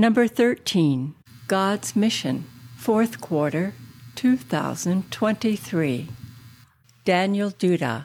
Number 13 God's Mission, Fourth Quarter, 2023. Daniel Duda.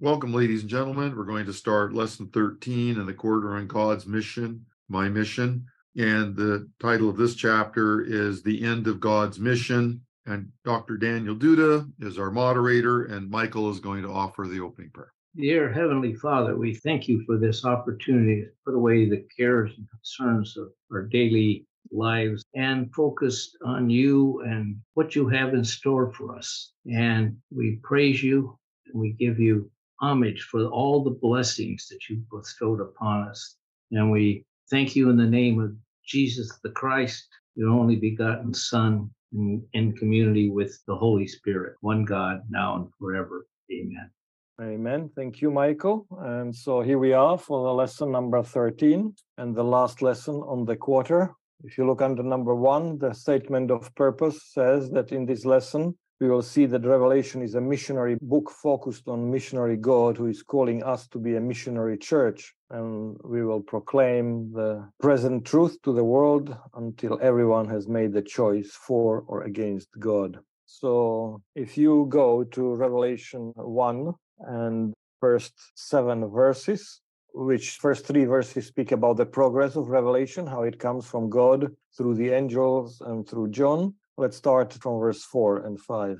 Welcome, ladies and gentlemen. We're going to start lesson 13 in the quarter on God's mission, my mission. And the title of this chapter is The End of God's Mission. And Dr. Daniel Duda is our moderator, and Michael is going to offer the opening prayer. Dear Heavenly Father, we thank you for this opportunity to put away the cares and concerns of our daily lives and focus on you and what you have in store for us. And we praise you and we give you homage for all the blessings that you bestowed upon us. And we thank you in the name of Jesus the Christ, your only begotten Son, in, in community with the Holy Spirit, one God, now and forever. Amen. Amen. Thank you, Michael. And so here we are for the lesson number 13 and the last lesson on the quarter. If you look under number one, the statement of purpose says that in this lesson, we will see that Revelation is a missionary book focused on missionary God who is calling us to be a missionary church. And we will proclaim the present truth to the world until everyone has made the choice for or against God. So if you go to Revelation 1, and first seven verses, which first three verses speak about the progress of revelation, how it comes from God through the angels and through John. Let's start from verse four and five.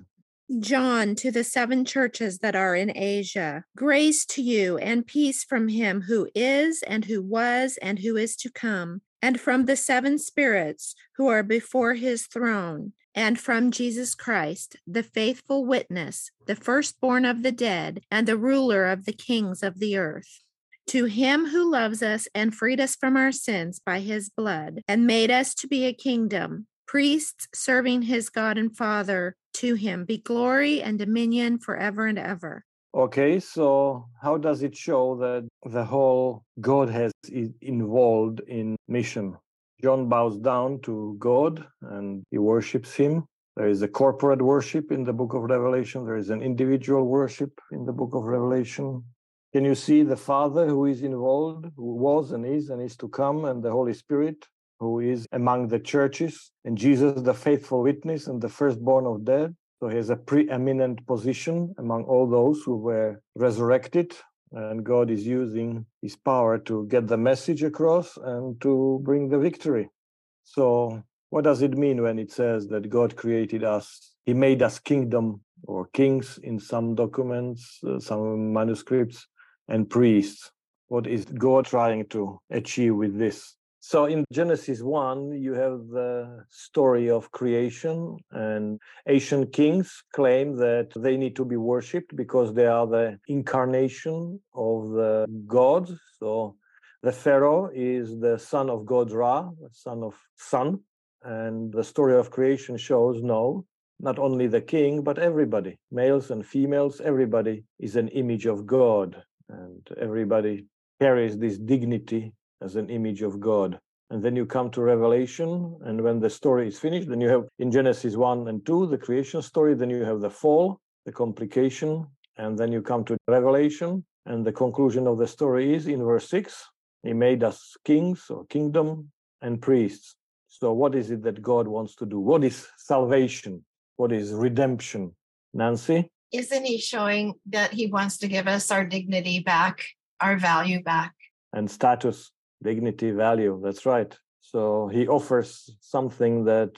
John to the seven churches that are in Asia. Grace to you and peace from him who is and who was and who is to come, and from the seven spirits who are before his throne and from Jesus Christ, the faithful witness, the firstborn of the dead, and the ruler of the kings of the earth. To him who loves us and freed us from our sins by his blood, and made us to be a kingdom, priests serving his God and Father, to him be glory and dominion forever and ever. Okay, so how does it show that the whole God has involved in mission? John bows down to God and he worships him. There is a corporate worship in the book of Revelation. There is an individual worship in the book of Revelation. Can you see the Father who is involved, who was and is and is to come, and the Holy Spirit who is among the churches, and Jesus, the faithful witness and the firstborn of dead? So he has a preeminent position among all those who were resurrected and God is using his power to get the message across and to bring the victory. So, what does it mean when it says that God created us? He made us kingdom or kings in some documents, uh, some manuscripts, and priests. What is God trying to achieve with this? So in Genesis 1, you have the story of creation, and Asian kings claim that they need to be worshipped because they are the incarnation of the gods. So the Pharaoh is the son of God Ra, the son of Sun. And the story of creation shows no, not only the king, but everybody, males and females, everybody is an image of God. And everybody carries this dignity as an image of God. And then you come to Revelation, and when the story is finished, then you have in Genesis 1 and 2, the creation story, then you have the fall, the complication, and then you come to Revelation, and the conclusion of the story is in verse 6 He made us kings or kingdom and priests. So, what is it that God wants to do? What is salvation? What is redemption? Nancy? Isn't He showing that He wants to give us our dignity back, our value back? And status dignity, value. That's right. So he offers something that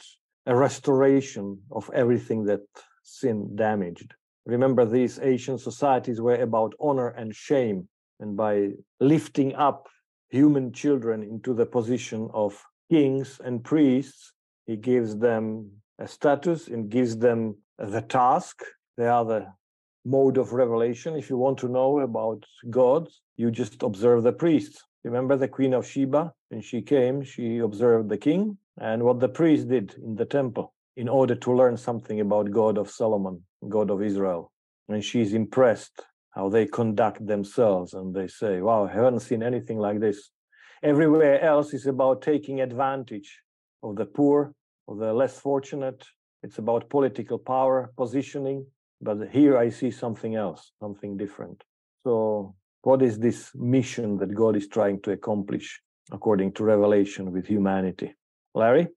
a restoration of everything that sin damaged. Remember, these ancient societies were about honor and shame. And by lifting up human children into the position of kings and priests, he gives them a status and gives them the task. They are the mode of revelation. If you want to know about God, you just observe the priests. Remember the Queen of Sheba? When she came, she observed the king and what the priest did in the temple in order to learn something about God of Solomon, God of Israel. And she's impressed how they conduct themselves. And they say, wow, I haven't seen anything like this. Everywhere else is about taking advantage of the poor, of the less fortunate. It's about political power, positioning. But here I see something else, something different. So what is this mission that God is trying to accomplish? according to Revelation with humanity. Larry?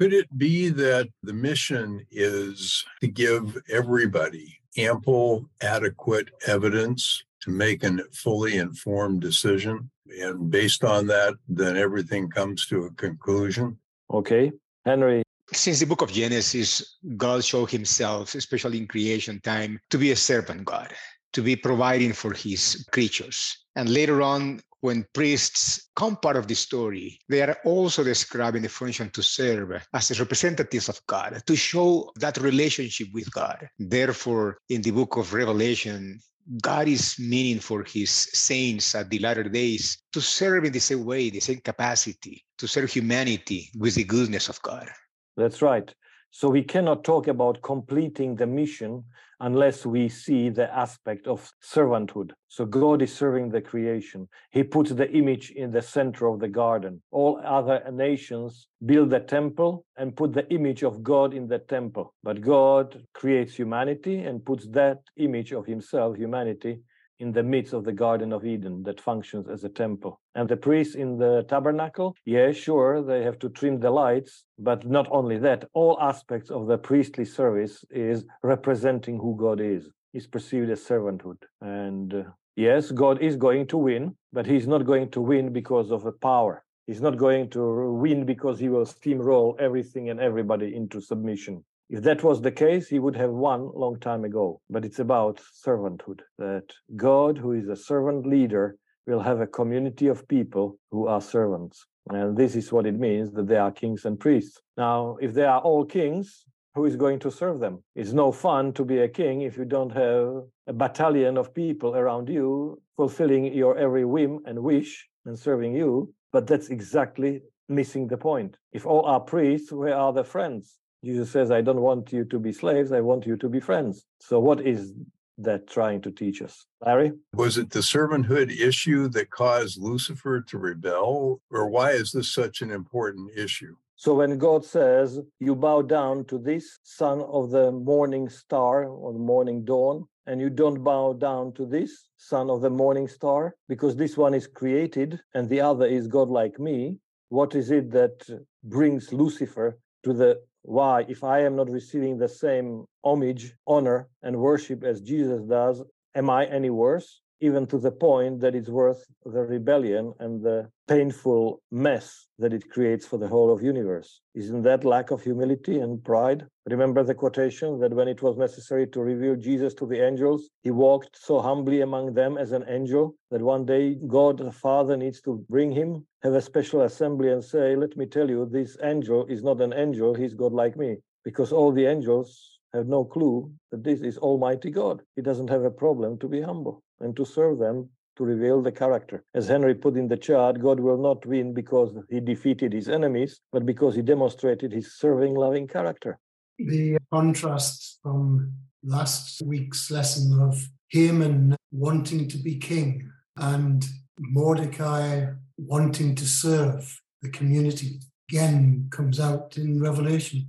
Could it be that the mission is to give everybody ample, adequate evidence to make a fully informed decision? And based on that, then everything comes to a conclusion? Okay. Henry, since the book of Genesis, God showed himself, especially in creation time, to be a servant God, to be providing for his creatures. And later on, when priests come part of the story, they are also describing the function to serve as the representatives of God, to show that relationship with God. Therefore, in the book of Revelation, God is meaning for his saints at the latter days to serve in the same way, the same capacity, to serve humanity with the goodness of God. That's right. So we cannot talk about completing the mission unless we see the aspect of servanthood. So God is serving the creation. He puts the image in the center of the garden. All other nations build the temple and put the image of God in the temple. But God creates humanity and puts that image of himself, humanity, in the midst of the Garden of Eden that functions as a temple. And the priests in the tabernacle, yeah, sure, they have to trim the lights, but not only that, all aspects of the priestly service is representing who God is. Is perceived as servanthood. And uh, yes, God is going to win, but he's not going to win because of a power. He's not going to win because he will steamroll everything and everybody into submission. If that was the case, he would have won long time ago. But it's about servanthood, that God, who is a servant leader, will have a community of people who are servants. And this is what it means that they are kings and priests. Now, if they are all kings, who is going to serve them? It's no fun to be a king if you don't have a battalion of people around you fulfilling your every whim and wish and serving you. But that's exactly missing the point. If all are priests, where are the friends? Jesus says, I don't want you to be slaves, I want you to be friends. So, what is that trying to teach us? Larry? Was it the servanthood issue that caused Lucifer to rebel, or why is this such an important issue? So, when God says, You bow down to this son of the morning star or the morning dawn, and you don't bow down to this son of the morning star, because this one is created and the other is God like me, what is it that brings Lucifer to the why, if I am not receiving the same homage, honor, and worship as Jesus does, am I any worse? Even to the point that it's worth the rebellion and the painful mess that it creates for the whole of universe. Isn't that lack of humility and pride? Remember the quotation that when it was necessary to reveal Jesus to the angels, he walked so humbly among them as an angel that one day God the Father needs to bring him, have a special assembly and say, Let me tell you, this angel is not an angel, he's God like me. Because all the angels have no clue that this is Almighty God. He doesn't have a problem to be humble and to serve them to reveal the character. As Henry put in the chart, God will not win because he defeated his enemies, but because he demonstrated his serving, loving character. The contrast from last week's lesson of Haman wanting to be king and Mordecai wanting to serve the community again comes out in Revelation.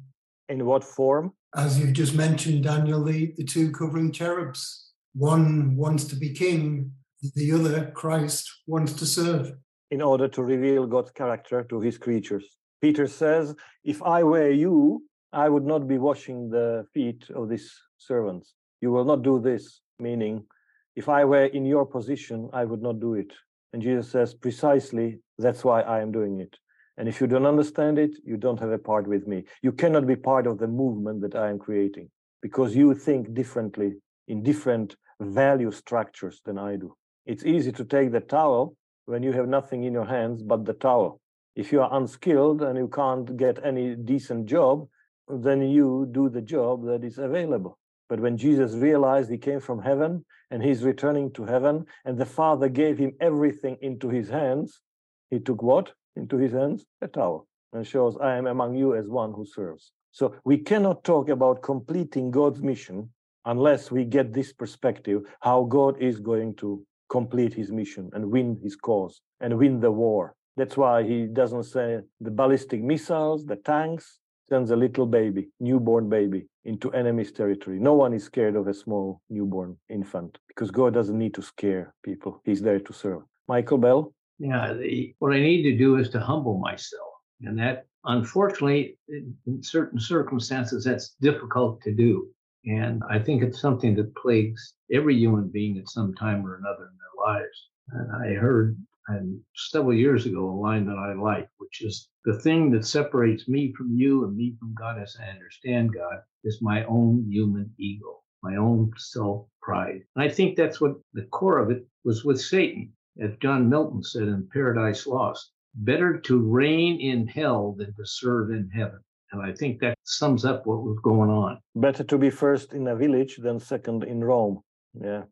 In what form? As you've just mentioned, Daniel, the, the two covering cherubs. One wants to be king, the other, Christ, wants to serve. In order to reveal God's character to his creatures. Peter says, If I were you, I would not be washing the feet of these servants. You will not do this, meaning, if I were in your position, I would not do it. And Jesus says, precisely, that's why I am doing it. And if you don't understand it, you don't have a part with me. You cannot be part of the movement that I am creating because you think differently in different value structures than I do. It's easy to take the towel when you have nothing in your hands but the towel. If you are unskilled and you can't get any decent job, then you do the job that is available. But when Jesus realized he came from heaven and he's returning to heaven, and the Father gave him everything into his hands, he took what into his hands? A towel, and shows, I am among you as one who serves. So we cannot talk about completing God's mission unless we get this perspective how God is going to complete his mission and win his cause and win the war. That's why he doesn't say the ballistic missiles, the tanks, sends a little baby, newborn baby, into enemy's territory. No one is scared of a small newborn infant because God doesn't need to scare people. He's there to serve. Michael Bell? Yeah, the, what I need to do is to humble myself. And that, unfortunately, in certain circumstances, that's difficult to do. And I think it's something that plagues every human being at some time or another in their lives. And I heard and several years ago a line that I like, which is the thing that separates me from you and me from God as I understand God is my own human ego, my own self pride. And I think that's what the core of it was with Satan. As John Milton said in Paradise Lost, better to reign in hell than to serve in heaven. And I think that sums up what was going on. Better to be first in a village than second in Rome. Yeah.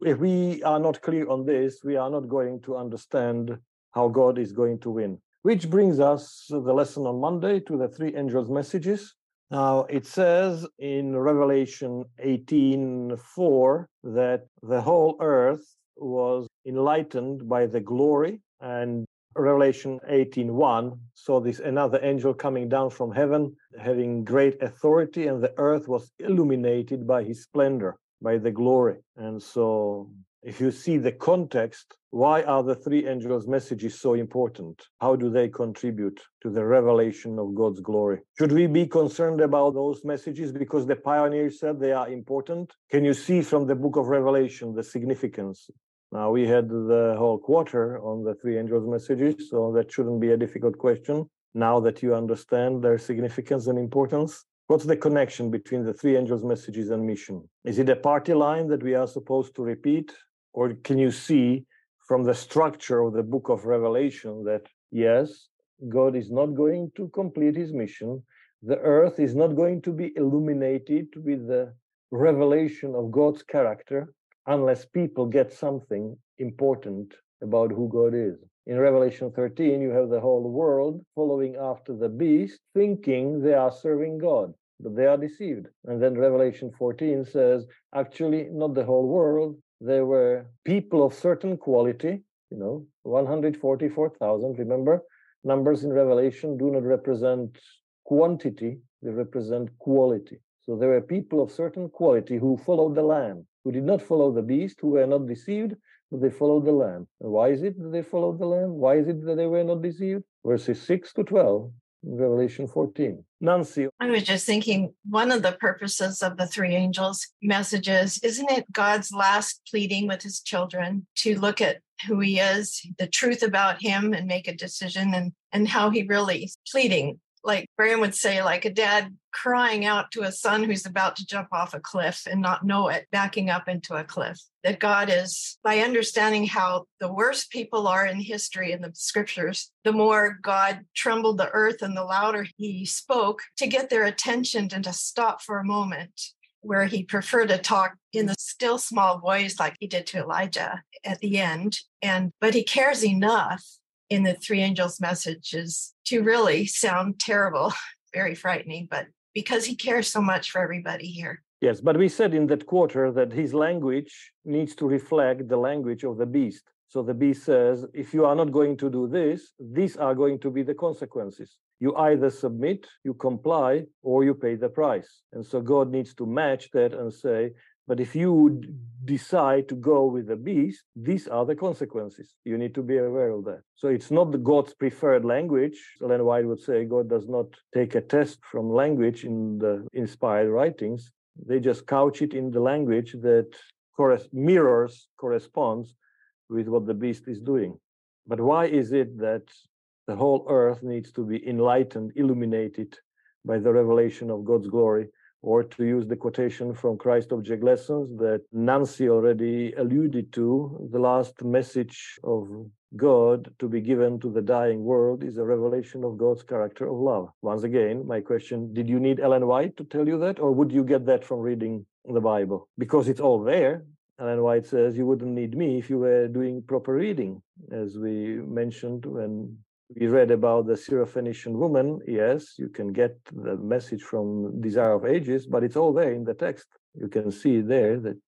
If we are not clear on this, we are not going to understand how God is going to win. Which brings us the lesson on Monday to the three angels' messages. Now it says in Revelation 18:4 that the whole earth was enlightened by the glory and Revelation 18:1 saw this another angel coming down from heaven, having great authority, and the earth was illuminated by his splendor, by the glory. And so, if you see the context, why are the three angels' messages so important? How do they contribute to the revelation of God's glory? Should we be concerned about those messages because the pioneers said they are important? Can you see from the book of Revelation the significance now we had the whole quarter on the three angels' messages, so that shouldn't be a difficult question. Now that you understand their significance and importance, what's the connection between the three angels' messages and mission? Is it a party line that we are supposed to repeat? Or can you see from the structure of the book of Revelation that yes, God is not going to complete his mission. The earth is not going to be illuminated with the revelation of God's character unless people get something important about who God is. In Revelation 13, you have the whole world following after the beast, thinking they are serving God, but they are deceived. And then Revelation 14 says, actually, not the whole world. There were people of certain quality, you know, 144,000. Remember, numbers in Revelation do not represent quantity, they represent quality. So there were people of certain quality who followed the Lamb who did not follow the beast, who were not deceived, but they followed the Lamb. And why is it that they followed the Lamb? Why is it that they were not deceived? Verses 6 to 12, Revelation 14. Nancy. I was just thinking one of the purposes of the three angels' messages, isn't it God's last pleading with his children to look at who he is, the truth about him, and make a decision and, and how he really is pleading like Graham would say, like a dad crying out to a son who's about to jump off a cliff and not know it, backing up into a cliff. That God is, by understanding how the worst people are in history in the scriptures, the more God trembled the earth and the louder he spoke to get their attention and to stop for a moment where he preferred to talk in the still small voice like he did to Elijah at the end and but he cares enough in the three angels messages to really sound terrible, very frightening, but because he cares so much for everybody here. Yes, but we said in that quarter that his language needs to reflect the language of the beast. So the beast says, if you are not going to do this, these are going to be the consequences. You either submit, you comply, or you pay the price. And so God needs to match that and say, but if you decide to go with the beast, these are the consequences. You need to be aware of that. So it's not the God's preferred language. Ellen White would say God does not take a test from language in the inspired writings. They just couch it in the language that mirrors, corresponds with what the beast is doing. But why is it that the whole earth needs to be enlightened, illuminated by the revelation of God's glory? Or to use the quotation from Christ Object Lessons that Nancy already alluded to, the last message of God to be given to the dying world is a revelation of God's character of love. Once again, my question did you need Ellen White to tell you that, or would you get that from reading the Bible? Because it's all there. Ellen White says you wouldn't need me if you were doing proper reading, as we mentioned when we read about the Syrophoenician woman. Yes, you can get the message from Desire of Ages, but it's all there in the text. You can see there that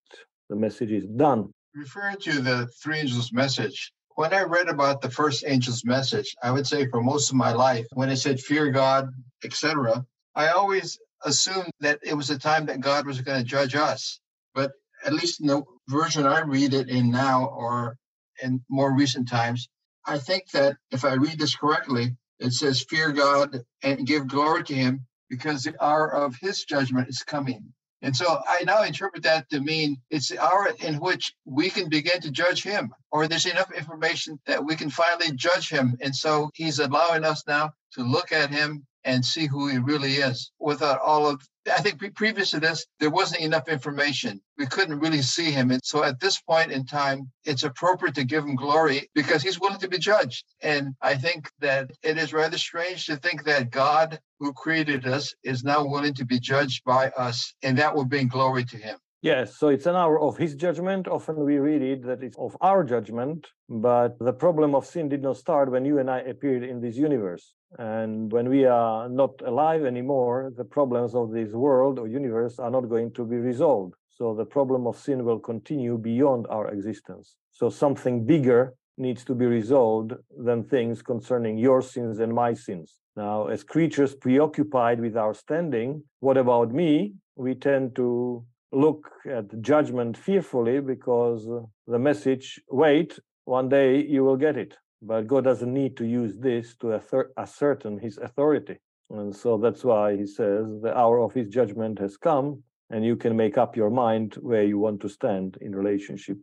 the message is done. Referring to the three angels' message, when I read about the first angel's message, I would say for most of my life, when it said fear God, etc., I always assumed that it was a time that God was going to judge us. But at least in the version I read it in now or in more recent times, I think that if I read this correctly, it says, Fear God and give glory to him because the hour of his judgment is coming. And so I now interpret that to mean it's the hour in which we can begin to judge him, or there's enough information that we can finally judge him. And so he's allowing us now to look at him and see who he really is without all of I think previous to this, there wasn't enough information. We couldn't really see him. And so at this point in time, it's appropriate to give him glory because he's willing to be judged. And I think that it is rather strange to think that God, who created us, is now willing to be judged by us, and that will bring glory to him. Yes, so it's an hour of his judgment. Often we read it that it's of our judgment, but the problem of sin did not start when you and I appeared in this universe. And when we are not alive anymore, the problems of this world or universe are not going to be resolved. So the problem of sin will continue beyond our existence. So something bigger needs to be resolved than things concerning your sins and my sins. Now, as creatures preoccupied with our standing, what about me? We tend to look at judgment fearfully because the message, wait, one day you will get it. But God doesn't need to use this to ascertain his authority. And so that's why he says the hour of his judgment has come, and you can make up your mind where you want to stand in relationship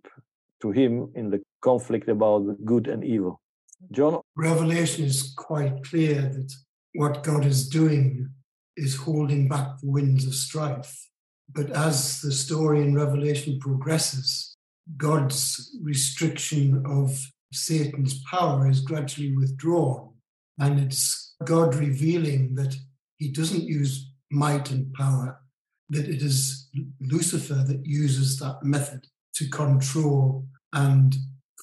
to him in the conflict about good and evil. John? Revelation is quite clear that what God is doing is holding back the winds of strife but as the story in Revelation progresses, God's restriction of Satan's power is gradually withdrawn. And it's God revealing that he doesn't use might and power, that it is Lucifer that uses that method to control and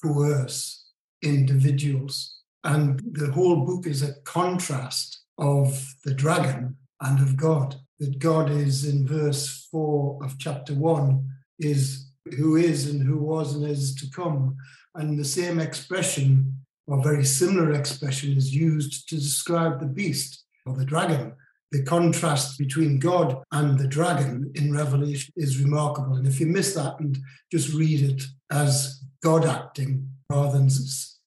coerce individuals. And the whole book is a contrast of the dragon and of God that God is in verse 4 of chapter 1 is who is and who was and is to come. And the same expression, or very similar expression, is used to describe the beast or the dragon. The contrast between God and the dragon in Revelation is remarkable. And if you miss that and just read it as God acting rather than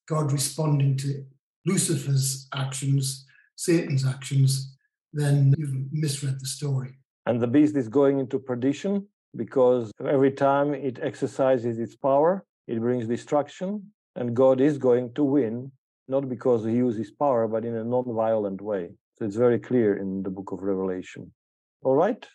God responding to Lucifer's actions, Satan's actions, then you've misread the story. And the beast is going into perdition because every time it exercises its power, it brings destruction. And God is going to win, not because he uses power, but in a non violent way. So it's very clear in the book of Revelation. All right.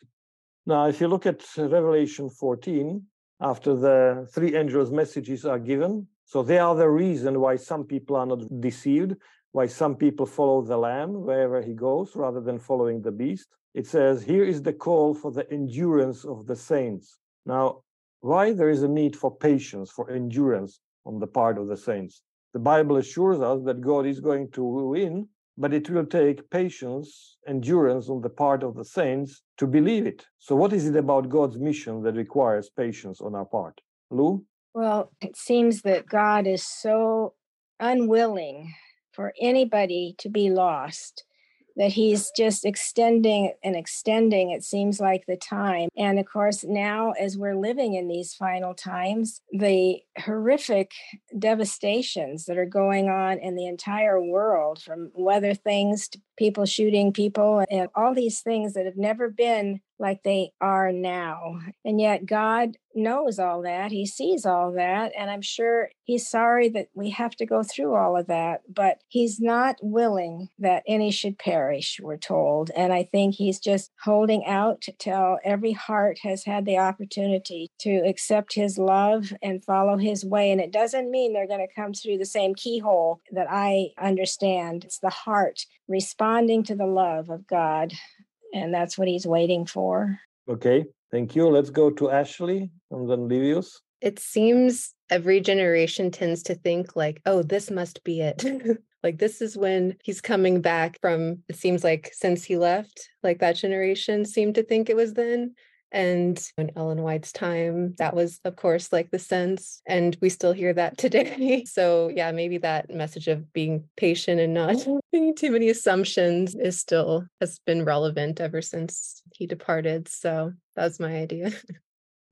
Now, if you look at Revelation 14, after the three angels' messages are given, so they are the reason why some people are not deceived why some people follow the lamb wherever he goes rather than following the beast. It says, Here is the call for the endurance of the saints. Now, why there is a need for patience, for endurance on the part of the saints? The Bible assures us that God is going to win, but it will take patience, endurance on the part of the saints to believe it. So, what is it about God's mission that requires patience on our part? Lou? Well, it seems that God is so unwilling for anybody to be lost that he's just extending and extending it seems like the time. And of course now as we're living in these final times the horrific devastations that are going on in the entire world from weather things to people shooting people and all these things that have never been like they are now. And yet God knows all that. He sees all that. And I'm sure He's sorry that we have to go through all of that, but He's not willing that any should perish, we're told. And I think He's just holding out till every heart has had the opportunity to accept His love and follow His way. And it doesn't mean they're going to come through the same keyhole that I understand. It's the heart responding to the love of God and that's what he's waiting for. Okay, thank you. Let's go to Ashley and then Livius. It seems every generation tends to think like, oh, this must be it. like this is when he's coming back from it seems like since he left, like that generation seemed to think it was then. And in Ellen White's time, that was, of course, like the sense. And we still hear that today. so, yeah, maybe that message of being patient and not making too many assumptions is still has been relevant ever since he departed. So, that's my idea.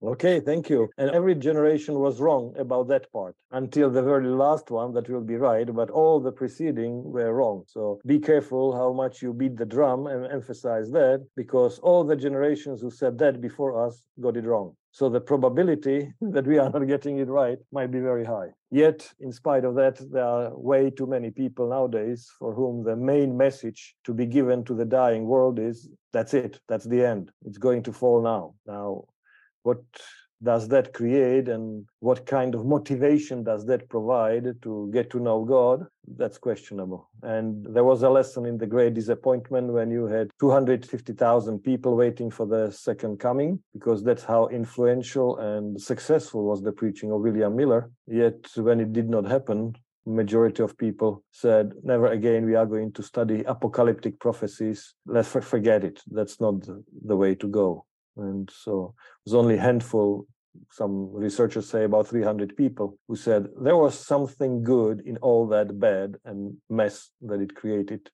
Okay, thank you. And every generation was wrong about that part until the very last one that will be right, but all the preceding were wrong. So be careful how much you beat the drum and emphasize that because all the generations who said that before us got it wrong. So the probability that we are not getting it right might be very high. Yet, in spite of that, there are way too many people nowadays for whom the main message to be given to the dying world is that's it, that's the end. It's going to fall now. Now, what does that create and what kind of motivation does that provide to get to know God? That's questionable. And there was a lesson in the great disappointment when you had 250,000 people waiting for the second coming, because that's how influential and successful was the preaching of William Miller. Yet when it did not happen, majority of people said never again we are going to study apocalyptic prophecies let's forget it that's not the way to go and so it was only a handful, some researchers say about 300 people, who said there was something good in all that bad and mess that it created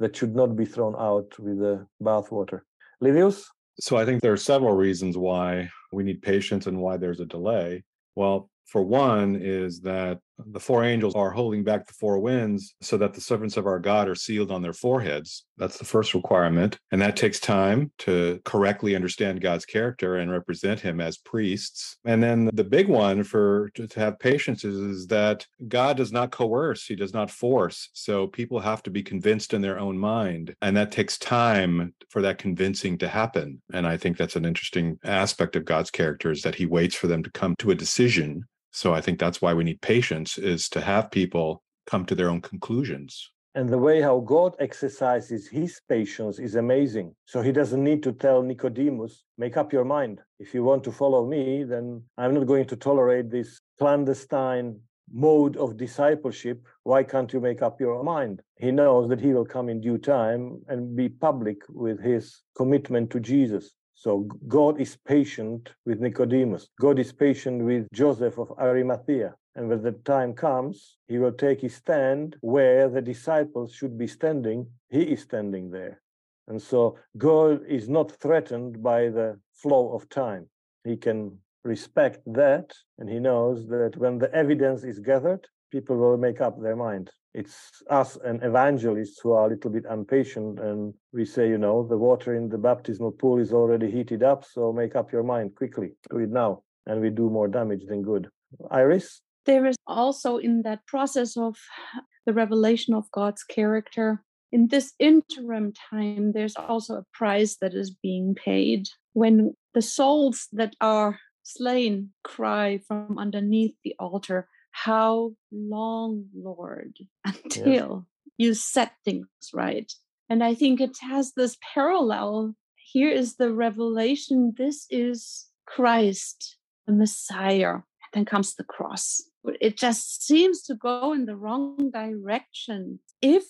that should not be thrown out with the bathwater. Livius? So I think there are several reasons why we need patience and why there's a delay. Well, for one, is that the four angels are holding back the four winds so that the servants of our God are sealed on their foreheads. That's the first requirement. And that takes time to correctly understand God's character and represent him as priests. And then the big one for to, have patience is, is that God does not coerce, he does not force. So people have to be convinced in their own mind. And that takes time for that convincing to happen. And I think that's an interesting aspect of God's character is that he waits for them to come to a decision so I think that's why we need patience is to have people come to their own conclusions. And the way how God exercises his patience is amazing. So he doesn't need to tell Nicodemus, make up your mind. If you want to follow me, then I'm not going to tolerate this clandestine mode of discipleship. Why can't you make up your mind? He knows that he will come in due time and be public with his commitment to Jesus. So God is patient with Nicodemus. God is patient with Joseph of Arimathea. And when the time comes, he will take his stand where the disciples should be standing. He is standing there. And so God is not threatened by the flow of time. He can respect that. And he knows that when the evidence is gathered, people will make up their mind. It's us and evangelists who are a little bit impatient and we say, you know, the water in the baptismal pool is already heated up, so make up your mind quickly, do it now. And we do more damage than good. Iris? There is also in that process of the revelation of God's character, in this interim time, there's also a price that is being paid. When the souls that are slain cry from underneath the altar, how long, Lord, until yes. you set things right? And I think it has this parallel. Here is the revelation this is Christ, the Messiah. And then comes the cross. It just seems to go in the wrong direction. If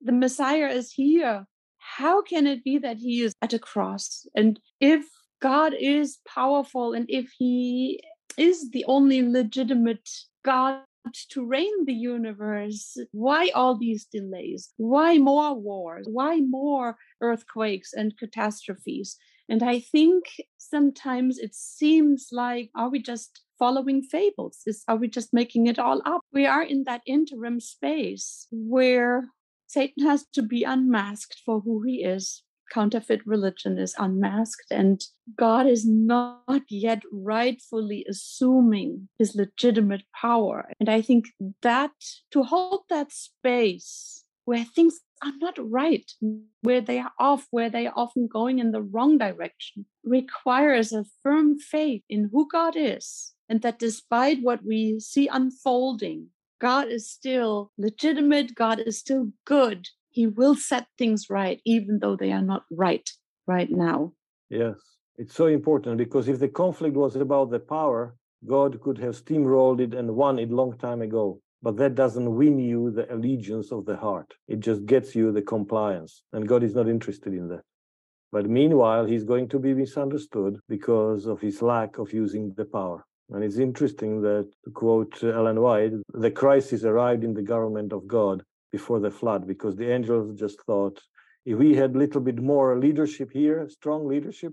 the Messiah is here, how can it be that he is at a cross? And if God is powerful and if he is the only legitimate God to reign the universe. Why all these delays? Why more wars? Why more earthquakes and catastrophes? And I think sometimes it seems like, are we just following fables? Is, are we just making it all up? We are in that interim space where Satan has to be unmasked for who he is counterfeit religion is unmasked and God is not yet rightfully assuming his legitimate power. And I think that to hold that space where things are not right, where they are off, where they are often going in the wrong direction, requires a firm faith in who God is. And that despite what we see unfolding, God is still legitimate, God is still good, he will set things right, even though they are not right right now. Yes, it's so important because if the conflict was about the power, God could have steamrolled it and won it long time ago. But that doesn't win you the allegiance of the heart. It just gets you the compliance. And God is not interested in that. But meanwhile, he's going to be misunderstood because of his lack of using the power. And it's interesting that, to quote Ellen White, the crisis arrived in the government of God before the flood because the angels just thought if we had a little bit more leadership here, strong leadership,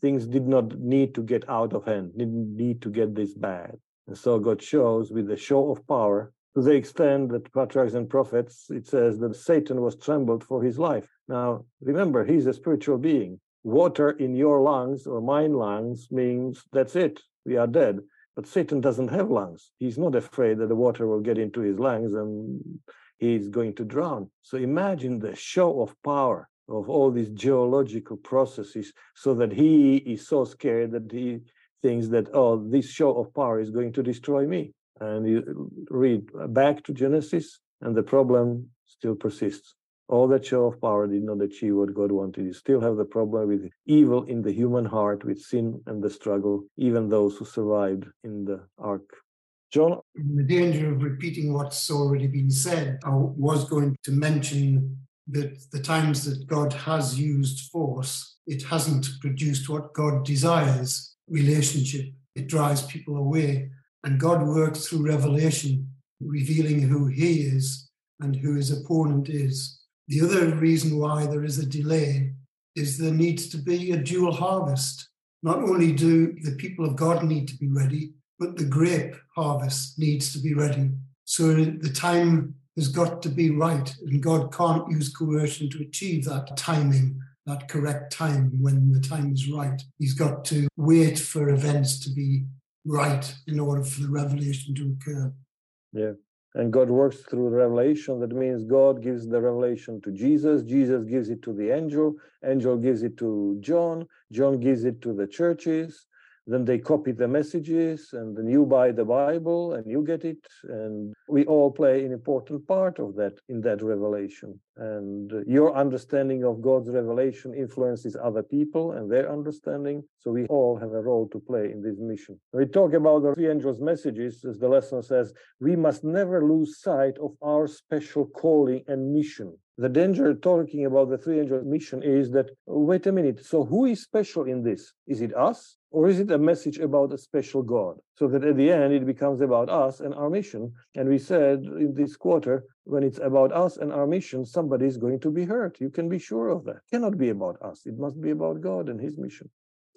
things did not need to get out of hand, didn't need to get this bad. And so God shows with the show of power to the extent that patriarchs and prophets, it says that Satan was trembled for his life. Now, remember, he's a spiritual being. Water in your lungs or mine lungs means that's it, we are dead. But Satan doesn't have lungs. He's not afraid that the water will get into his lungs and he's going to drown. So imagine the show of power of all these geological processes so that he is so scared that he thinks that, oh, this show of power is going to destroy me. And you uh, read back to Genesis, and the problem still persists. All that show of power did not achieve what God wanted. You still have the problem with evil in the human heart, with sin and the struggle, even those who survived in the ark. John? In the danger of repeating what's already been said, I was going to mention that the times that God has used force, it hasn't produced what God desires relationship. It drives people away. And God works through revelation, revealing who He is and who His opponent is. The other reason why there is a delay is there needs to be a dual harvest. Not only do the people of God need to be ready, but the grape harvest needs to be ready. So the time has got to be right, and God can't use coercion to achieve that timing, that correct time when the time is right. He's got to wait for events to be right in order for the revelation to occur. Yeah. And God works through revelation. That means God gives the revelation to Jesus. Jesus gives it to the angel. Angel gives it to John. John gives it to the churches then they copy the messages and then you buy the bible and you get it and we all play an important part of that in that revelation. And your understanding of god's revelation influences other people and their understanding so we all have a role to play in this mission. We talk about the three angels messages as the lesson says we must never lose sight of our special calling and mission the danger talking about the three angels mission is that wait a minute so who is special in this? Is it us or is it a message about a special god? So that at the end it becomes about us and our mission. And we said in this quarter when it's about us and our mission somebody is going to be hurt. You can be sure of that. It cannot be about us. It must be about god and his mission.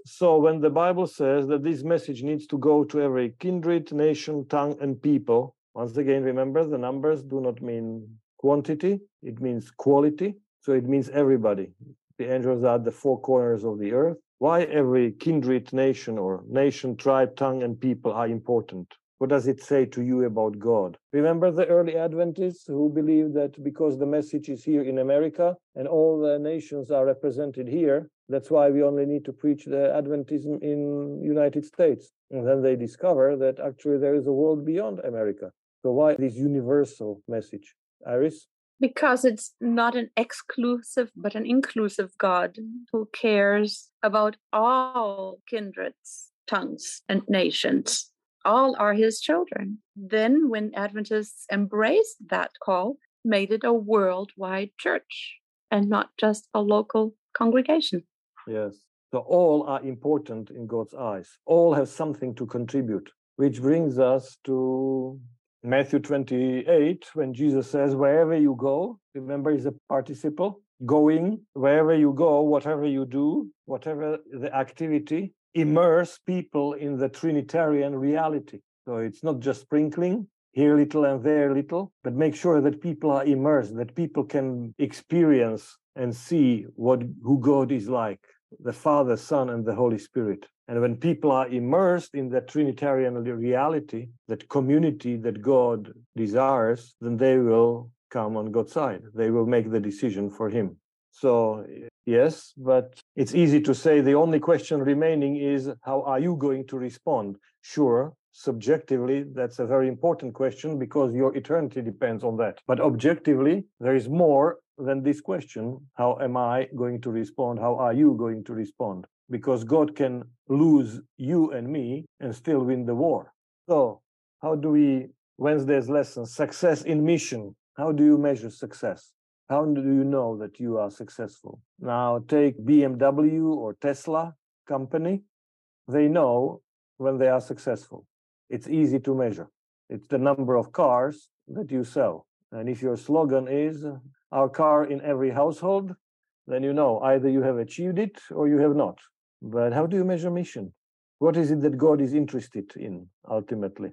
So when the bible says that this message needs to go to every kindred nation tongue and people once again remember the numbers do not mean quantity, it means quality. So it means everybody. The angels are at the four corners of the earth. Why every kindred nation or nation, tribe, tongue, and people are important? What does it say to you about God? Remember the early Adventists who believed that because the message is here in America and all the nations are represented here, that's why we only need to preach the Adventism in United States. And then they discover that actually there is a world beyond America. So why this universal message? Iris? Because it's not an exclusive, but an inclusive God who cares about all kindreds, tongues, and nations. All are his children. Then, when Adventists embraced that call, made it a worldwide church and not just a local congregation. Yes. So all are important in God's eyes. All have something to contribute, which brings us to Matthew 28, when Jesus says, Wherever you go, remember, is a participle. Going, wherever you go, whatever you do, whatever the activity, immerse people in the Trinitarian reality. So it's not just sprinkling, here little and there little, but make sure that people are immersed, that people can experience and see what who God is like, the Father, Son, and the Holy Spirit. And when people are immersed in that Trinitarian reality, that community that God desires, then they will come on God's side. They will make the decision for Him. So, yes, but it's easy to say the only question remaining is how are you going to respond? Sure, subjectively, that's a very important question because your eternity depends on that. But objectively, there is more than this question how am I going to respond? How are you going to respond? Because God can lose you and me and still win the war. So, how do we, Wednesday's lesson, success in mission? How do you measure success? How do you know that you are successful? Now, take BMW or Tesla company. They know when they are successful. It's easy to measure. It's the number of cars that you sell. And if your slogan is our car in every household, then you know either you have achieved it or you have not But how do you measure mission? What is it that God is interested in ultimately?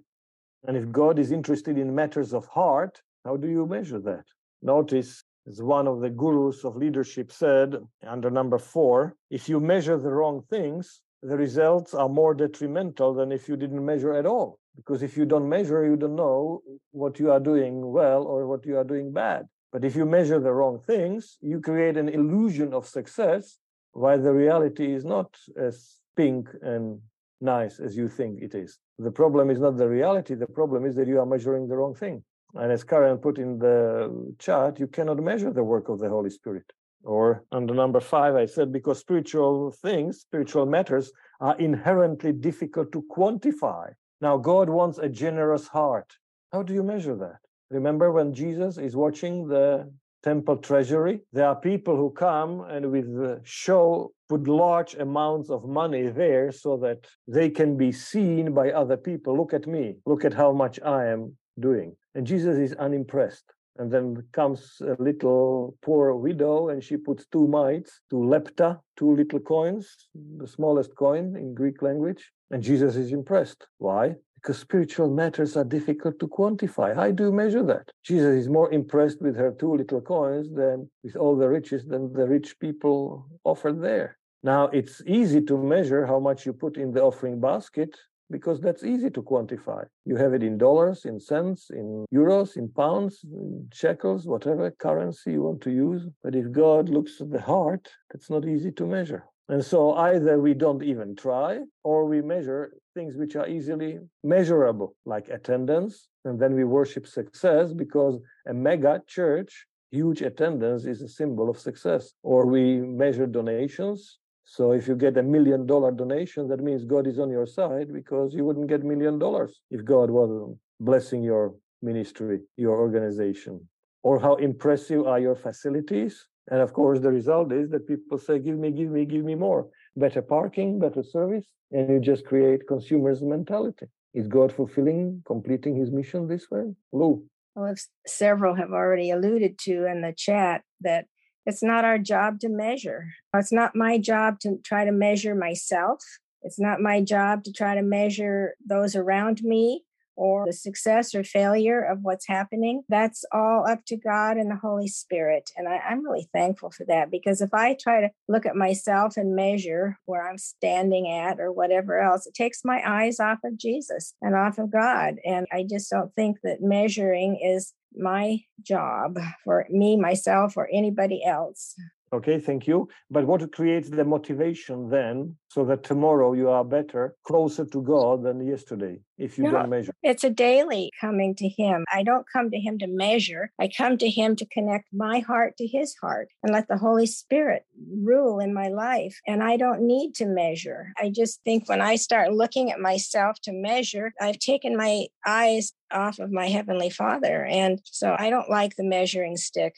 And if God is interested in matters of heart, how do you measure that? Notice, as one of the gurus of leadership said under number four, if you measure the wrong things, the results are more detrimental than if you didn't measure at all. Because if you don't measure, you don't know what you are doing well or what you are doing bad. But if you measure the wrong things, you create an illusion of success, while the reality is not as pink and nice as you think it is. The problem is not the reality, the problem is that you are measuring the wrong thing. And as Karen put in the chat, you cannot measure the work of the Holy Spirit. Or under number five, I said, because spiritual things, spiritual matters are inherently difficult to quantify. Now, God wants a generous heart. How do you measure that? Remember when Jesus is watching the temple treasury? There are people who come and with the show put large amounts of money there so that they can be seen by other people. Look at me. Look at how much I am doing. And Jesus is unimpressed. And then comes a little poor widow and she puts two mites, two lepta, two little coins, the smallest coin in Greek language. And Jesus is impressed. Why? Because spiritual matters are difficult to quantify. How do you measure that? Jesus is more impressed with her two little coins than with all the riches than the rich people offered there. Now, it's easy to measure how much you put in the offering basket because that's easy to quantify. You have it in dollars, in cents, in euros, in pounds, in shekels, whatever currency you want to use. But if God looks at the heart, that's not easy to measure. And so either we don't even try or we measure things which are easily measurable, like attendance, and then we worship success because a mega church, huge attendance is a symbol of success. Or we measure donations so if you get a million dollar donation, that means God is on your side because you wouldn't get million dollars if God wasn't blessing your ministry, your organization. Or how impressive are your facilities? And of course, the result is that people say, give me, give me, give me more. Better parking, better service, and you just create consumers' mentality. Is God fulfilling, completing his mission this way? Lou. Well, several have already alluded to in the chat that it's not our job to measure. It's not my job to try to measure myself. It's not my job to try to measure those around me or the success or failure of what's happening. That's all up to God and the Holy Spirit. And I, am really thankful for that because if I try to look at myself and measure where I'm standing at or whatever else, it takes my eyes off of Jesus and off of God. And I just don't think that measuring is my job for me, myself, or anybody else. Okay, thank you. But what creates the motivation then so that tomorrow you are better, closer to God than yesterday if you no, don't measure? It's a daily coming to Him. I don't come to Him to measure. I come to Him to connect my heart to His heart and let the Holy Spirit rule in my life. And I don't need to measure. I just think when I start looking at myself to measure, I've taken my eyes off of my Heavenly Father. And so I don't like the measuring stick.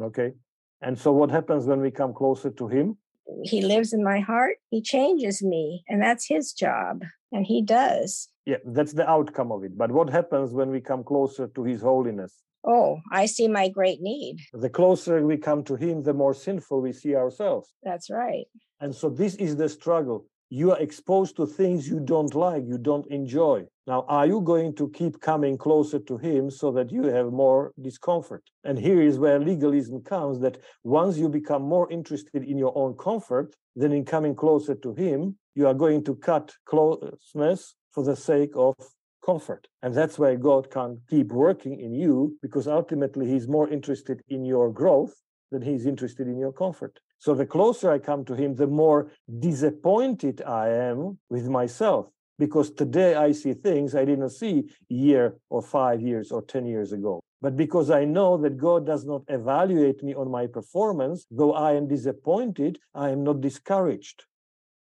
Okay. And so, what happens when we come closer to Him? He lives in my heart. He changes me, and that's His job, and He does. Yeah, that's the outcome of it. But what happens when we come closer to His holiness? Oh, I see my great need. The closer we come to Him, the more sinful we see ourselves. That's right. And so, this is the struggle you are exposed to things you don't like, you don't enjoy. Now, are you going to keep coming closer to Him so that you have more discomfort? And here is where legalism comes that once you become more interested in your own comfort than in coming closer to Him, you are going to cut closeness for the sake of comfort. And that's why God can't keep working in you because ultimately He's more interested in your growth than He's interested in your comfort. So the closer I come to him, the more disappointed I am with myself because today I see things I didn't see a year or five years or 10 years ago. But because I know that God does not evaluate me on my performance, though I am disappointed, I am not discouraged.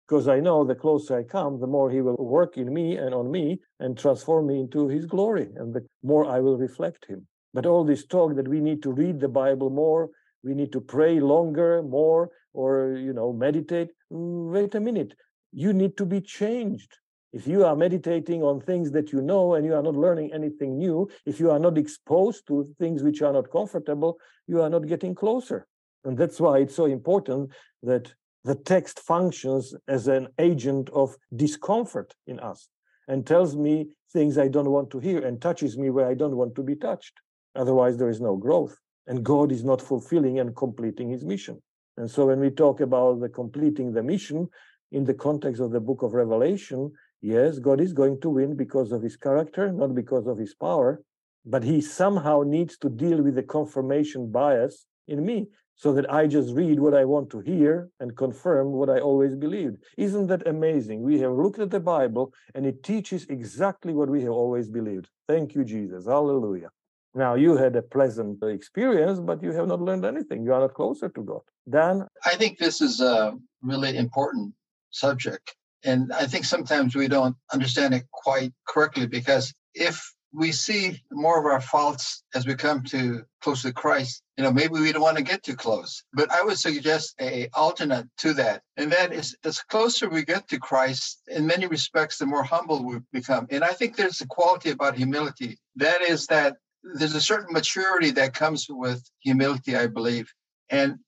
Because I know the closer I come, the more He will work in me and on me and transform me into His glory, and the more I will reflect Him. But all this talk that we need to read the Bible more, we need to pray longer more or you know meditate mm, wait a minute you need to be changed if you are meditating on things that you know and you are not learning anything new if you are not exposed to things which are not comfortable you are not getting closer and that's why it's so important that the text functions as an agent of discomfort in us and tells me things I don't want to hear and touches me where I don't want to be touched. Otherwise, there is no growth. And God is not fulfilling and completing his mission. And so when we talk about the completing the mission in the context of the book of Revelation, yes, God is going to win because of his character, not because of his power, but he somehow needs to deal with the confirmation bias in me so that I just read what I want to hear and confirm what I always believed. Isn't that amazing? We have looked at the Bible and it teaches exactly what we have always believed. Thank you, Jesus. Hallelujah. Now, you had a pleasant experience, but you have not learned anything. You are not closer to God. Dan? I think this is a really important subject. And I think sometimes we don't understand it quite correctly because if we see more of our faults as we come to close to Christ. You know, maybe we don't want to get too close. But I would suggest a alternate to that. And that is as closer we get to Christ, in many respects, the more humble we become. And I think there's a quality about humility. That is that there's a certain maturity that comes with humility, I believe. And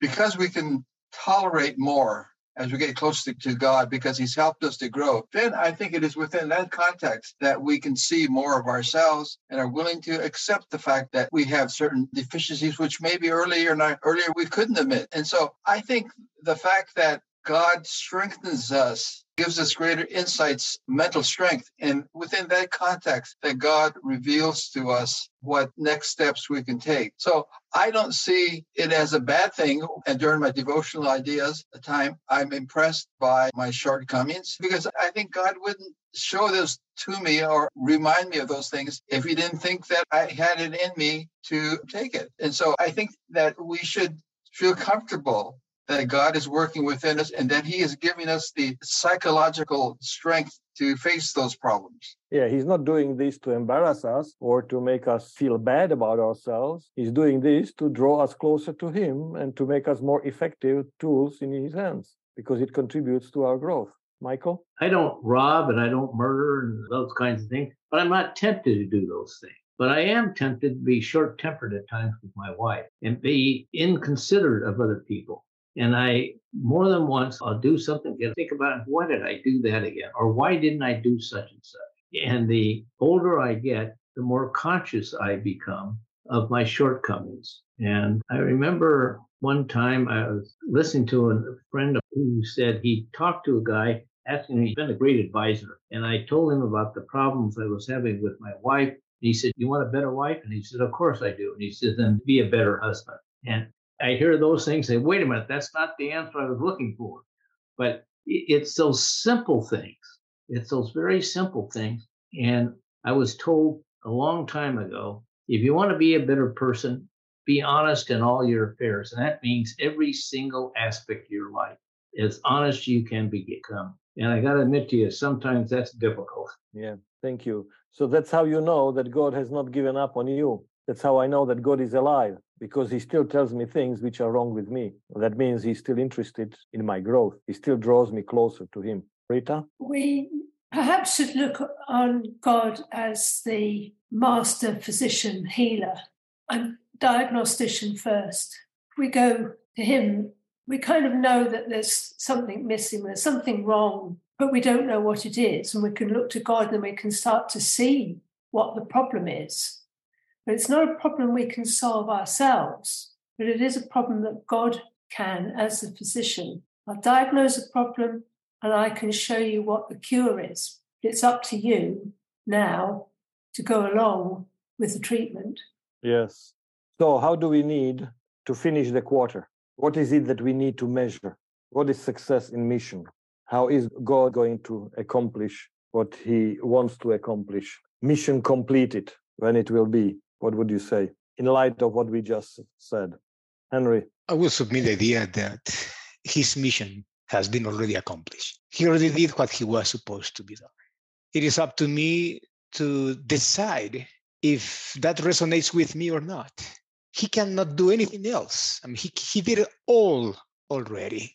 because we can tolerate more as we get closer to God because He's helped us to grow, then I think it is within that context that we can see more of ourselves and are willing to accept the fact that we have certain deficiencies, which maybe earlier not earlier we couldn't admit. And so I think the fact that God strengthens us gives us greater insights, mental strength. And within that context, that God reveals to us what next steps we can take. So I don't see it as a bad thing. And during my devotional ideas the time, I'm impressed by my shortcomings because I think God wouldn't show this to me or remind me of those things if he didn't think that I had it in me to take it. And so I think that we should feel comfortable that God is working within us and that He is giving us the psychological strength to face those problems. Yeah, He's not doing this to embarrass us or to make us feel bad about ourselves. He's doing this to draw us closer to Him and to make us more effective tools in His hands because it contributes to our growth. Michael? I don't rob and I don't murder and those kinds of things, but I'm not tempted to do those things. But I am tempted to be short tempered at times with my wife and be inconsiderate of other people. And I more than once I'll do something and think about why did I do that again? Or why didn't I do such and such? And the older I get, the more conscious I become of my shortcomings. And I remember one time I was listening to a friend who said he talked to a guy asking him, he's been a great advisor. And I told him about the problems I was having with my wife. And he said, You want a better wife? And he said, Of course I do. And he said, Then be a better husband. And I hear those things, say, wait a minute, that's not the answer I was looking for. But it's those simple things. It's those very simple things. And I was told a long time ago if you want to be a better person, be honest in all your affairs. And that means every single aspect of your life, as honest you can become. And I got to admit to you, sometimes that's difficult. Yeah, thank you. So that's how you know that God has not given up on you. That's how I know that God is alive because he still tells me things which are wrong with me. That means he's still interested in my growth. He still draws me closer to him. Rita? We perhaps should look on God as the master physician, healer, and diagnostician first. we go to him, we kind of know that there's something missing, there's something wrong, but we don't know what it is. And we can look to God and we can start to see what the problem is but it's not a problem we can solve ourselves, but it is a problem that God can as a physician. I'll diagnose a problem and I can show you what the cure is. It's up to you now to go along with the treatment. Yes. So, how do we need to finish the quarter? What is it that we need to measure? What is success in mission? How is God going to accomplish what he wants to accomplish? Mission completed when it will be. What would you say in light of what we just said? Henry? I will submit the idea that his mission has been already accomplished. He already did what he was supposed to be done. It is up to me to decide if that resonates with me or not. He cannot do anything else. I mean, he, he did it all already.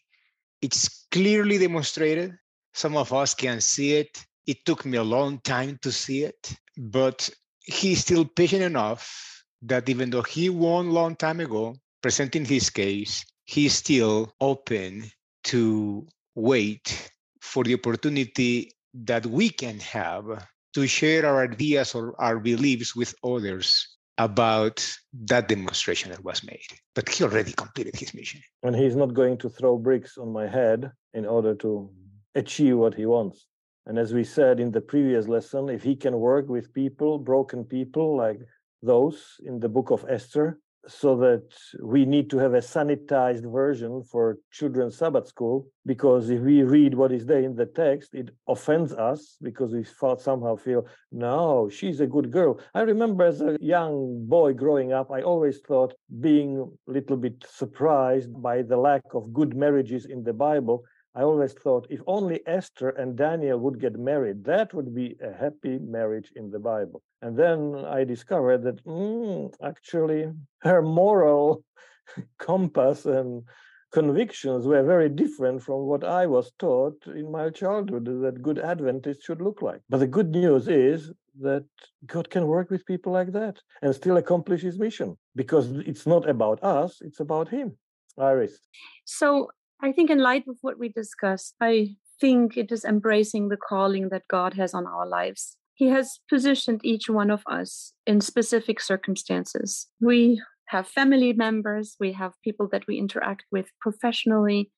It's clearly demonstrated. Some of us can see it. It took me a long time to see it, but he's still patient enough that even though he won long time ago, presenting his case, he's still open to wait for the opportunity that we can have to share our ideas or our beliefs with others about that demonstration that was made. But he already completed his mission. And he's not going to throw bricks on my head in order to achieve what he wants. And as we said in the previous lesson, if he can work with people, broken people like those in the book of Esther, so that we need to have a sanitized version for children's Sabbath school because if we read what is there in the text, it offends us because we somehow feel, no, she's a good girl. I remember as a young boy growing up, I always thought being a little bit surprised by the lack of good marriages in the Bible I always thought if only Esther and Daniel would get married, that would be a happy marriage in the Bible. And then I discovered that mm, actually her moral compass and convictions were very different from what I was taught in my childhood that good Adventists should look like. But the good news is that God can work with people like that and still accomplish his mission because it's not about us, it's about him. Iris. So I think, in light of what we discussed, I think it is embracing the calling that God has on our lives. He has positioned each one of us in specific circumstances. We have family members, we have people that we interact with professionally,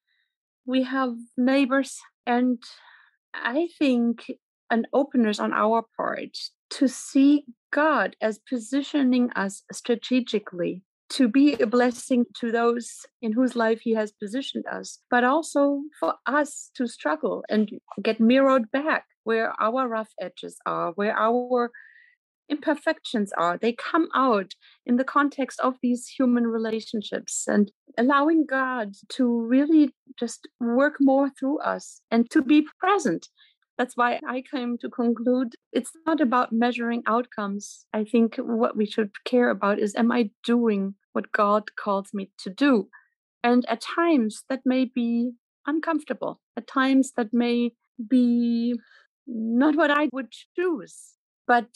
we have neighbors, and I think an openness on our part to see God as positioning us strategically to be a blessing to those in whose life he has positioned us, but also for us to struggle and get mirrored back where our rough edges are, where our imperfections are. They come out in the context of these human relationships and allowing God to really just work more through us and to be present that's why I came to conclude it's not about measuring outcomes. I think what we should care about is am I doing what God calls me to do? And at times that may be uncomfortable, at times that may be not what I would choose. But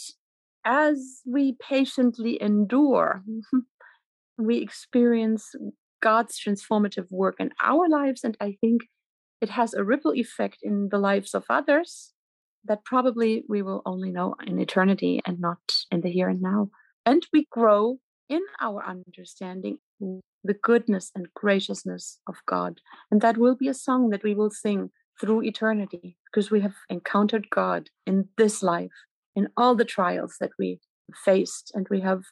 as we patiently endure, we experience God's transformative work in our lives. And I think it has a ripple effect in the lives of others that probably we will only know in eternity and not in the here and now. And we grow in our understanding the goodness and graciousness of God. And that will be a song that we will sing through eternity because we have encountered God in this life, in all the trials that we faced, and we have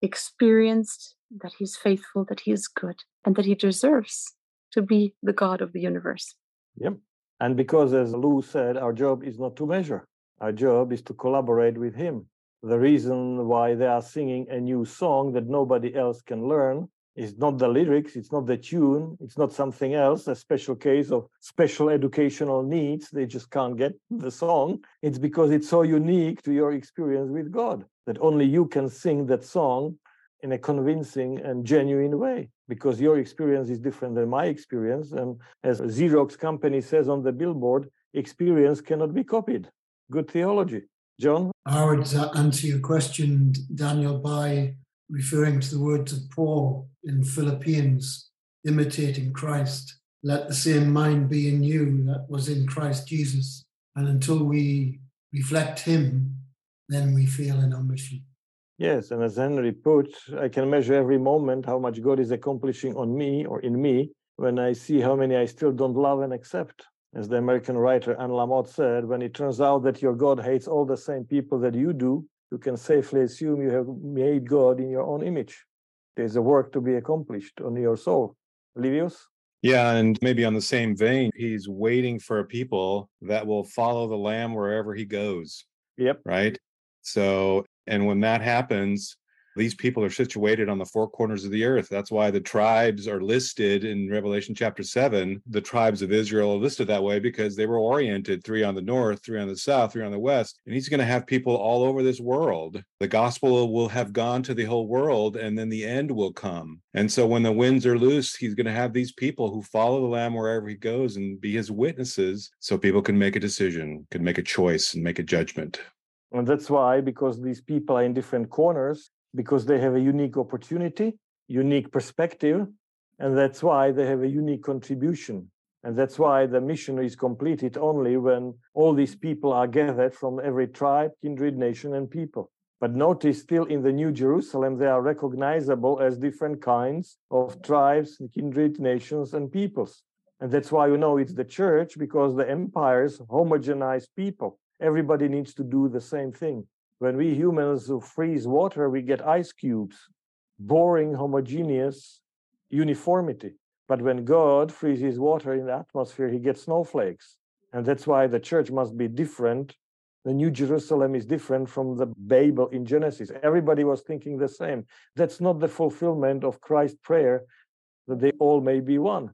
experienced that He's faithful, that He is good, and that He deserves to be the God of the universe. Yep. And because, as Lou said, our job is not to measure, our job is to collaborate with Him. The reason why they are singing a new song that nobody else can learn is not the lyrics, it's not the tune, it's not something else, a special case of special educational needs. They just can't get the song. It's because it's so unique to your experience with God that only you can sing that song in a convincing and genuine way because your experience is different than my experience. And as Xerox company says on the billboard, experience cannot be copied. Good theology. John? I would uh, answer your question, Daniel, by referring to the words of Paul in Philippians, imitating Christ. Let the same mind be in you that was in Christ Jesus. And until we reflect him, then we fail in our mission. Yes, and as Henry put, I can measure every moment how much God is accomplishing on me or in me when I see how many I still don't love and accept. As the American writer Anne Lamott said, when it turns out that your God hates all the same people that you do, you can safely assume you have made God in your own image. There's a work to be accomplished on your soul. Livius? Yeah, and maybe on the same vein, he's waiting for a people that will follow the Lamb wherever he goes. Yep. Right. So and when that happens, these people are situated on the four corners of the earth. That's why the tribes are listed in Revelation chapter 7. The tribes of Israel are listed that way because they were oriented three on the north, three on the south, three on the west. And he's going to have people all over this world. The gospel will have gone to the whole world, and then the end will come. And so when the winds are loose, he's going to have these people who follow the Lamb wherever he goes and be his witnesses so people can make a decision, can make a choice, and make a judgment. And that's why, because these people are in different corners, because they have a unique opportunity, unique perspective, and that's why they have a unique contribution. And that's why the mission is completed only when all these people are gathered from every tribe, kindred, nation, and people. But notice still in the New Jerusalem, they are recognizable as different kinds of tribes, kindred, nations, and peoples. And that's why you know it's the church because the empires homogenize people. Everybody needs to do the same thing. When we humans freeze water, we get ice cubes, boring, homogeneous uniformity. But when God freezes water in the atmosphere, he gets snowflakes. And that's why the church must be different the New Jerusalem is different from the Babel in Genesis. Everybody was thinking the same. That's not the fulfillment of Christ's prayer that they all may be one.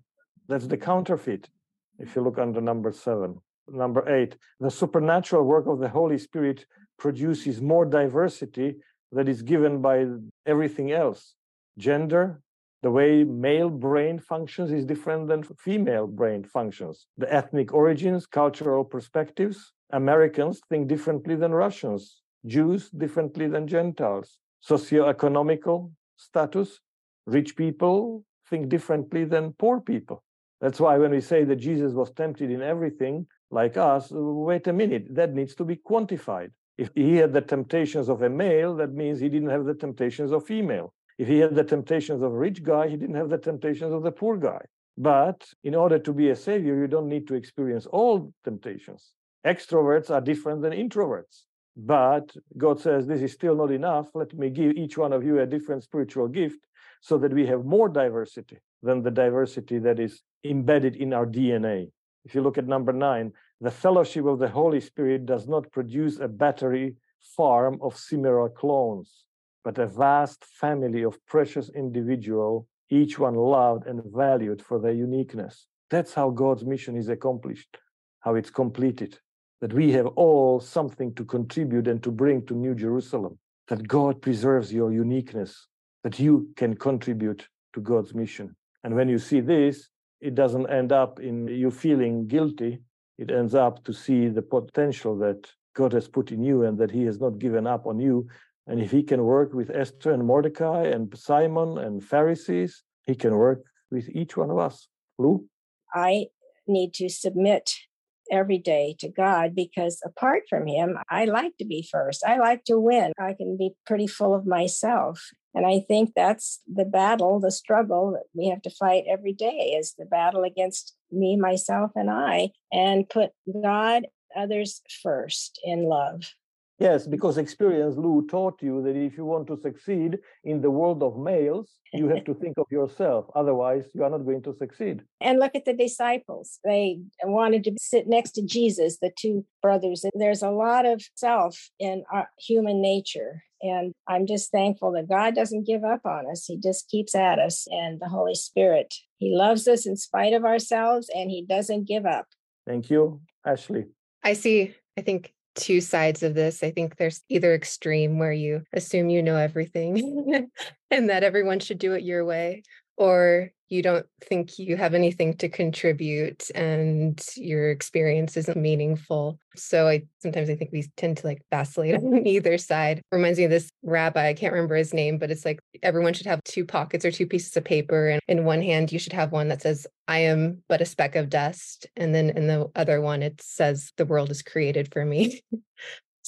That's the counterfeit. If you look under number seven. Number eight, the supernatural work of the Holy Spirit produces more diversity that is given by everything else. Gender, the way male brain functions is different than female brain functions. The ethnic origins, cultural perspectives, Americans think differently than Russians, Jews differently than Gentiles, socioeconomical status, rich people think differently than poor people. That's why when we say that Jesus was tempted in everything like us, wait a minute, that needs to be quantified. If he had the temptations of a male, that means he didn't have the temptations of female. If he had the temptations of a rich guy, he didn't have the temptations of the poor guy. But in order to be a savior, you don't need to experience all temptations. Extroverts are different than introverts. But God says, This is still not enough. Let me give each one of you a different spiritual gift so that we have more diversity than the diversity that is embedded in our DNA. If you look at number nine, the fellowship of the Holy Spirit does not produce a battery farm of similar clones, but a vast family of precious individuals, each one loved and valued for their uniqueness. That's how God's mission is accomplished, how it's completed that we have all something to contribute and to bring to New Jerusalem, that God preserves your uniqueness, that you can contribute to God's mission. And when you see this, it doesn't end up in you feeling guilty. It ends up to see the potential that God has put in you and that He has not given up on you. And if He can work with Esther and Mordecai and Simon and Pharisees, He can work with each one of us. Lou? I need to submit every day to God because apart from Him, I like to be first. I like to win. I can be pretty full of myself. And I think that's the battle, the struggle that we have to fight every day is the battle against me, myself, and I, and put God, others first in love. Yes, because experience, Lou, taught you that if you want to succeed in the world of males, you have to think of yourself. Otherwise, you are not going to succeed. And look at the disciples. They wanted to sit next to Jesus, the two brothers. And There's a lot of self in our human nature. And I'm just thankful that God doesn't give up on us. He just keeps at us. And the Holy Spirit, He loves us in spite of ourselves and He doesn't give up. Thank you, Ashley. I see. I think two sides of this. I think there's either extreme where you assume you know everything and that everyone should do it your way, or you don't think you have anything to contribute and your experience isn't meaningful. So I sometimes I think we tend to like vacillate on either side. Reminds me of this rabbi, I can't remember his name, but it's like everyone should have two pockets or two pieces of paper. And in one hand, you should have one that says, I am but a speck of dust. And then in the other one, it says, the world is created for me.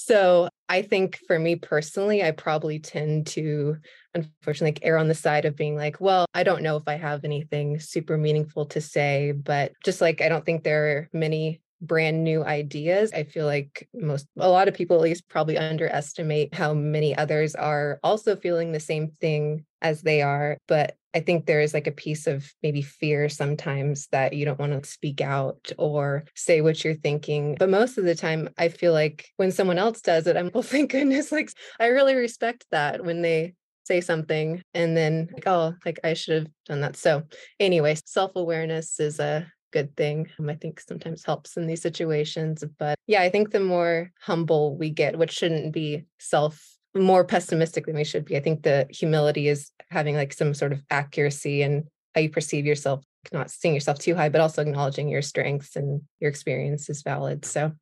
So I think for me personally, I probably tend to unfortunately like err on the side of being like, well, I don't know if I have anything super meaningful to say, but just like I don't think there are many brand new ideas. I feel like most, a lot of people at least probably underestimate how many others are also feeling the same thing as they are. But I think there is like a piece of maybe fear sometimes that you don't want to speak out or say what you're thinking. But most of the time, I feel like when someone else does it, I'm, well, oh, thank goodness, like I really respect that when they say something and then like, oh, like I should have done that. So, anyway, self awareness is a good thing. Um, I think sometimes helps in these situations. But yeah, I think the more humble we get, which shouldn't be self more pessimistic than we should be. I think the humility is having like some sort of accuracy and how you perceive yourself, not seeing yourself too high, but also acknowledging your strengths and your experience is valid. So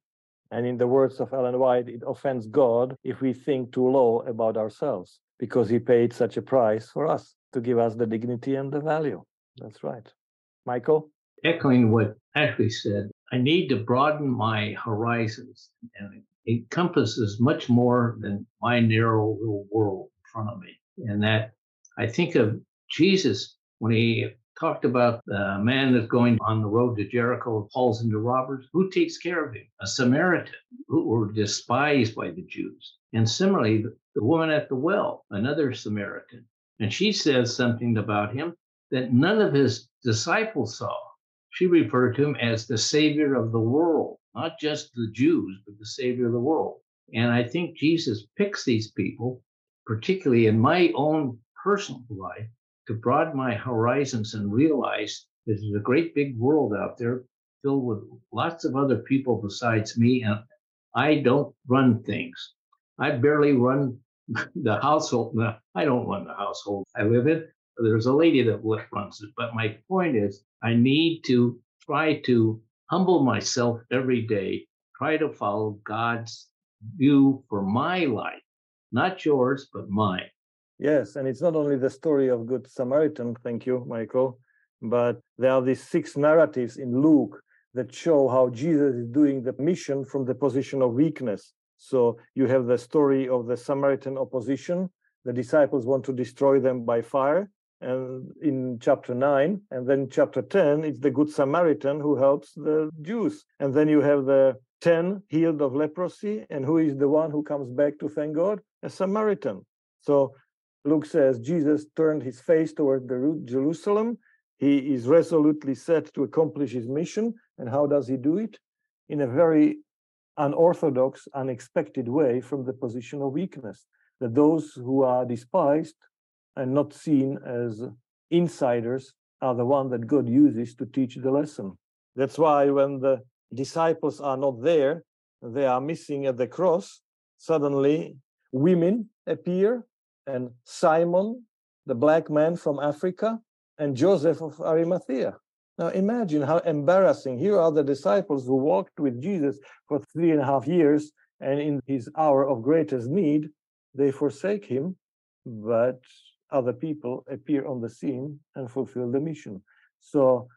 and in the words of Ellen White, it offends God if we think too low about ourselves because he paid such a price for us to give us the dignity and the value. That's right. Michael? Echoing what Ashley said, I need to broaden my horizons and encompasses much more than my narrow little world in front of me. And that I think of Jesus when he talked about the man that's going on the road to Jericho falls into robbers. Who takes care of him? A Samaritan who were despised by the Jews. And similarly, the woman at the well, another Samaritan. And she says something about him that none of his disciples saw. She referred to him as the savior of the world, not just the Jews, but the savior of the world. And I think Jesus picks these people, particularly in my own personal life, to broaden my horizons and realize that there's a great big world out there filled with lots of other people besides me. And I don't run things. I barely run the household. I don't run the household I live in. There's a lady that runs it. But my point is, I need to try to humble myself every day, try to follow God's view for my life, not yours, but mine. Yes, and it's not only the story of Good Samaritan, thank you, Michael, but there are these six narratives in Luke that show how Jesus is doing the mission from the position of weakness. So you have the story of the Samaritan opposition. The disciples want to destroy them by fire and in chapter 9 and then chapter 10 it's the good samaritan who helps the jews. And then you have the 10 healed of leprosy and who is the one who comes back to thank god? A samaritan. So luke says jesus turned his face toward the jerusalem. He is resolutely set to accomplish his mission. And how does he do it? In a very unorthodox unexpected way from the position of weakness that those who are despised and not seen as insiders are the one that God uses to teach the lesson. That's why when the disciples are not there, they are missing at the cross, suddenly women appear and Simon, the black man from Africa, and Joseph of Arimathea. Now imagine how embarrassing. Here are the disciples who walked with Jesus for three and a half years, and in his hour of greatest need, they forsake him. But other people appear on the scene and fulfill the mission. So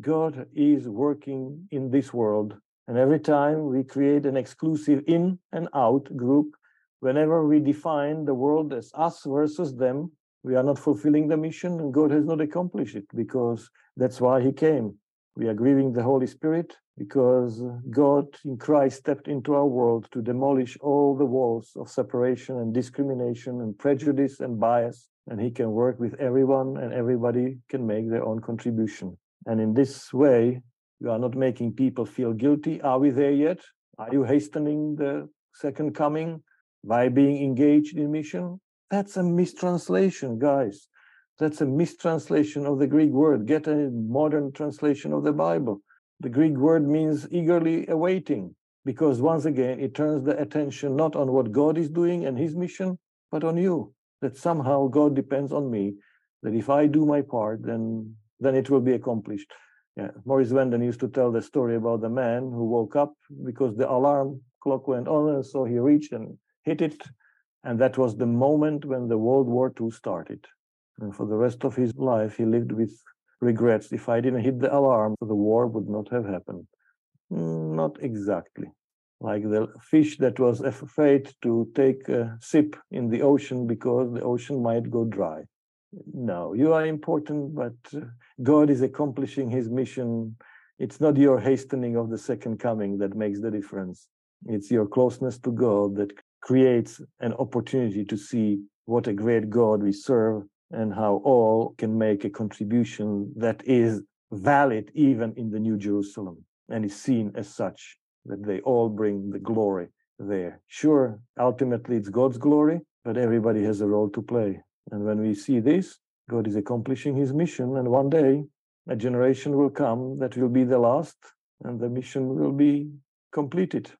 God is working in this world. And every time we create an exclusive in and out group, whenever we define the world as us versus them, we are not fulfilling the mission and God has not accomplished it because that's why He came. We are grieving the Holy Spirit because God in Christ stepped into our world to demolish all the walls of separation and discrimination and prejudice and bias and he can work with everyone and everybody can make their own contribution. And in this way you are not making people feel guilty. Are we there yet? Are you hastening the second coming by being engaged in mission? That's a mistranslation guys. That's a mistranslation of the greek word. Get a modern translation of the bible. The greek word means eagerly awaiting because once again it turns the attention not on what god is doing and his mission but on you that somehow God depends on me, that if I do my part, then then it will be accomplished. Yeah. Morris Venden used to tell the story about the man who woke up because the alarm clock went on, and so he reached and hit it, and that was the moment when the World War II started. And for the rest of his life, he lived with regrets. If I didn't hit the alarm, the war would not have happened. Not exactly like the fish that was afraid to take a sip in the ocean because the ocean might go dry. No, you are important, but uh, God is accomplishing his mission. It's not your hastening of the second coming that makes the difference. It's your closeness to God that creates an opportunity to see what a great God we serve and how all can make a contribution that is valid even in the New Jerusalem and is seen as such that they all bring the glory there. Sure, ultimately it's God's glory, but everybody has a role to play. And when we see this, God is accomplishing his mission, and one day a generation will come that will be the last, and the mission will be completed.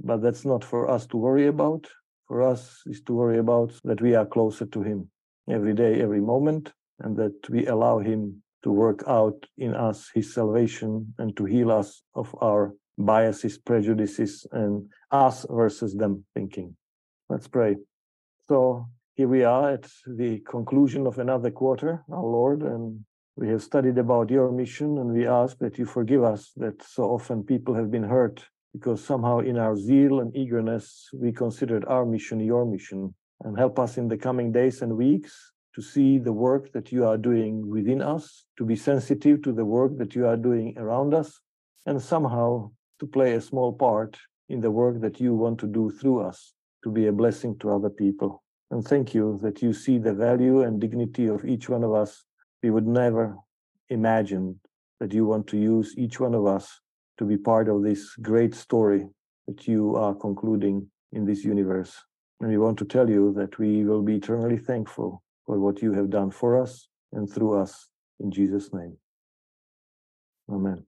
But that's not for us to worry about. For us is to worry about that we are closer to him every day, every moment, and that we allow him to work out in us his salvation and to heal us of our biases, prejudices, and us versus them thinking. Let's pray. So here we are at the conclusion of another quarter, our Lord, and We have studied about your mission and we ask that you forgive us that so often people have been hurt because somehow in our zeal and eagerness we considered our mission your mission. And help us in the coming days and weeks to see the work that you are doing within us, to be sensitive to the work that you are doing around us, and somehow to play a small part in the work that you want to do through us, to be a blessing to other people. And thank you that you see the value and dignity of each one of us. We would never imagine that you want to use each one of us to be part of this great story that you are concluding in this universe. And we want to tell you that we will be eternally thankful for what you have done for us and through us in Jesus' name. Amen.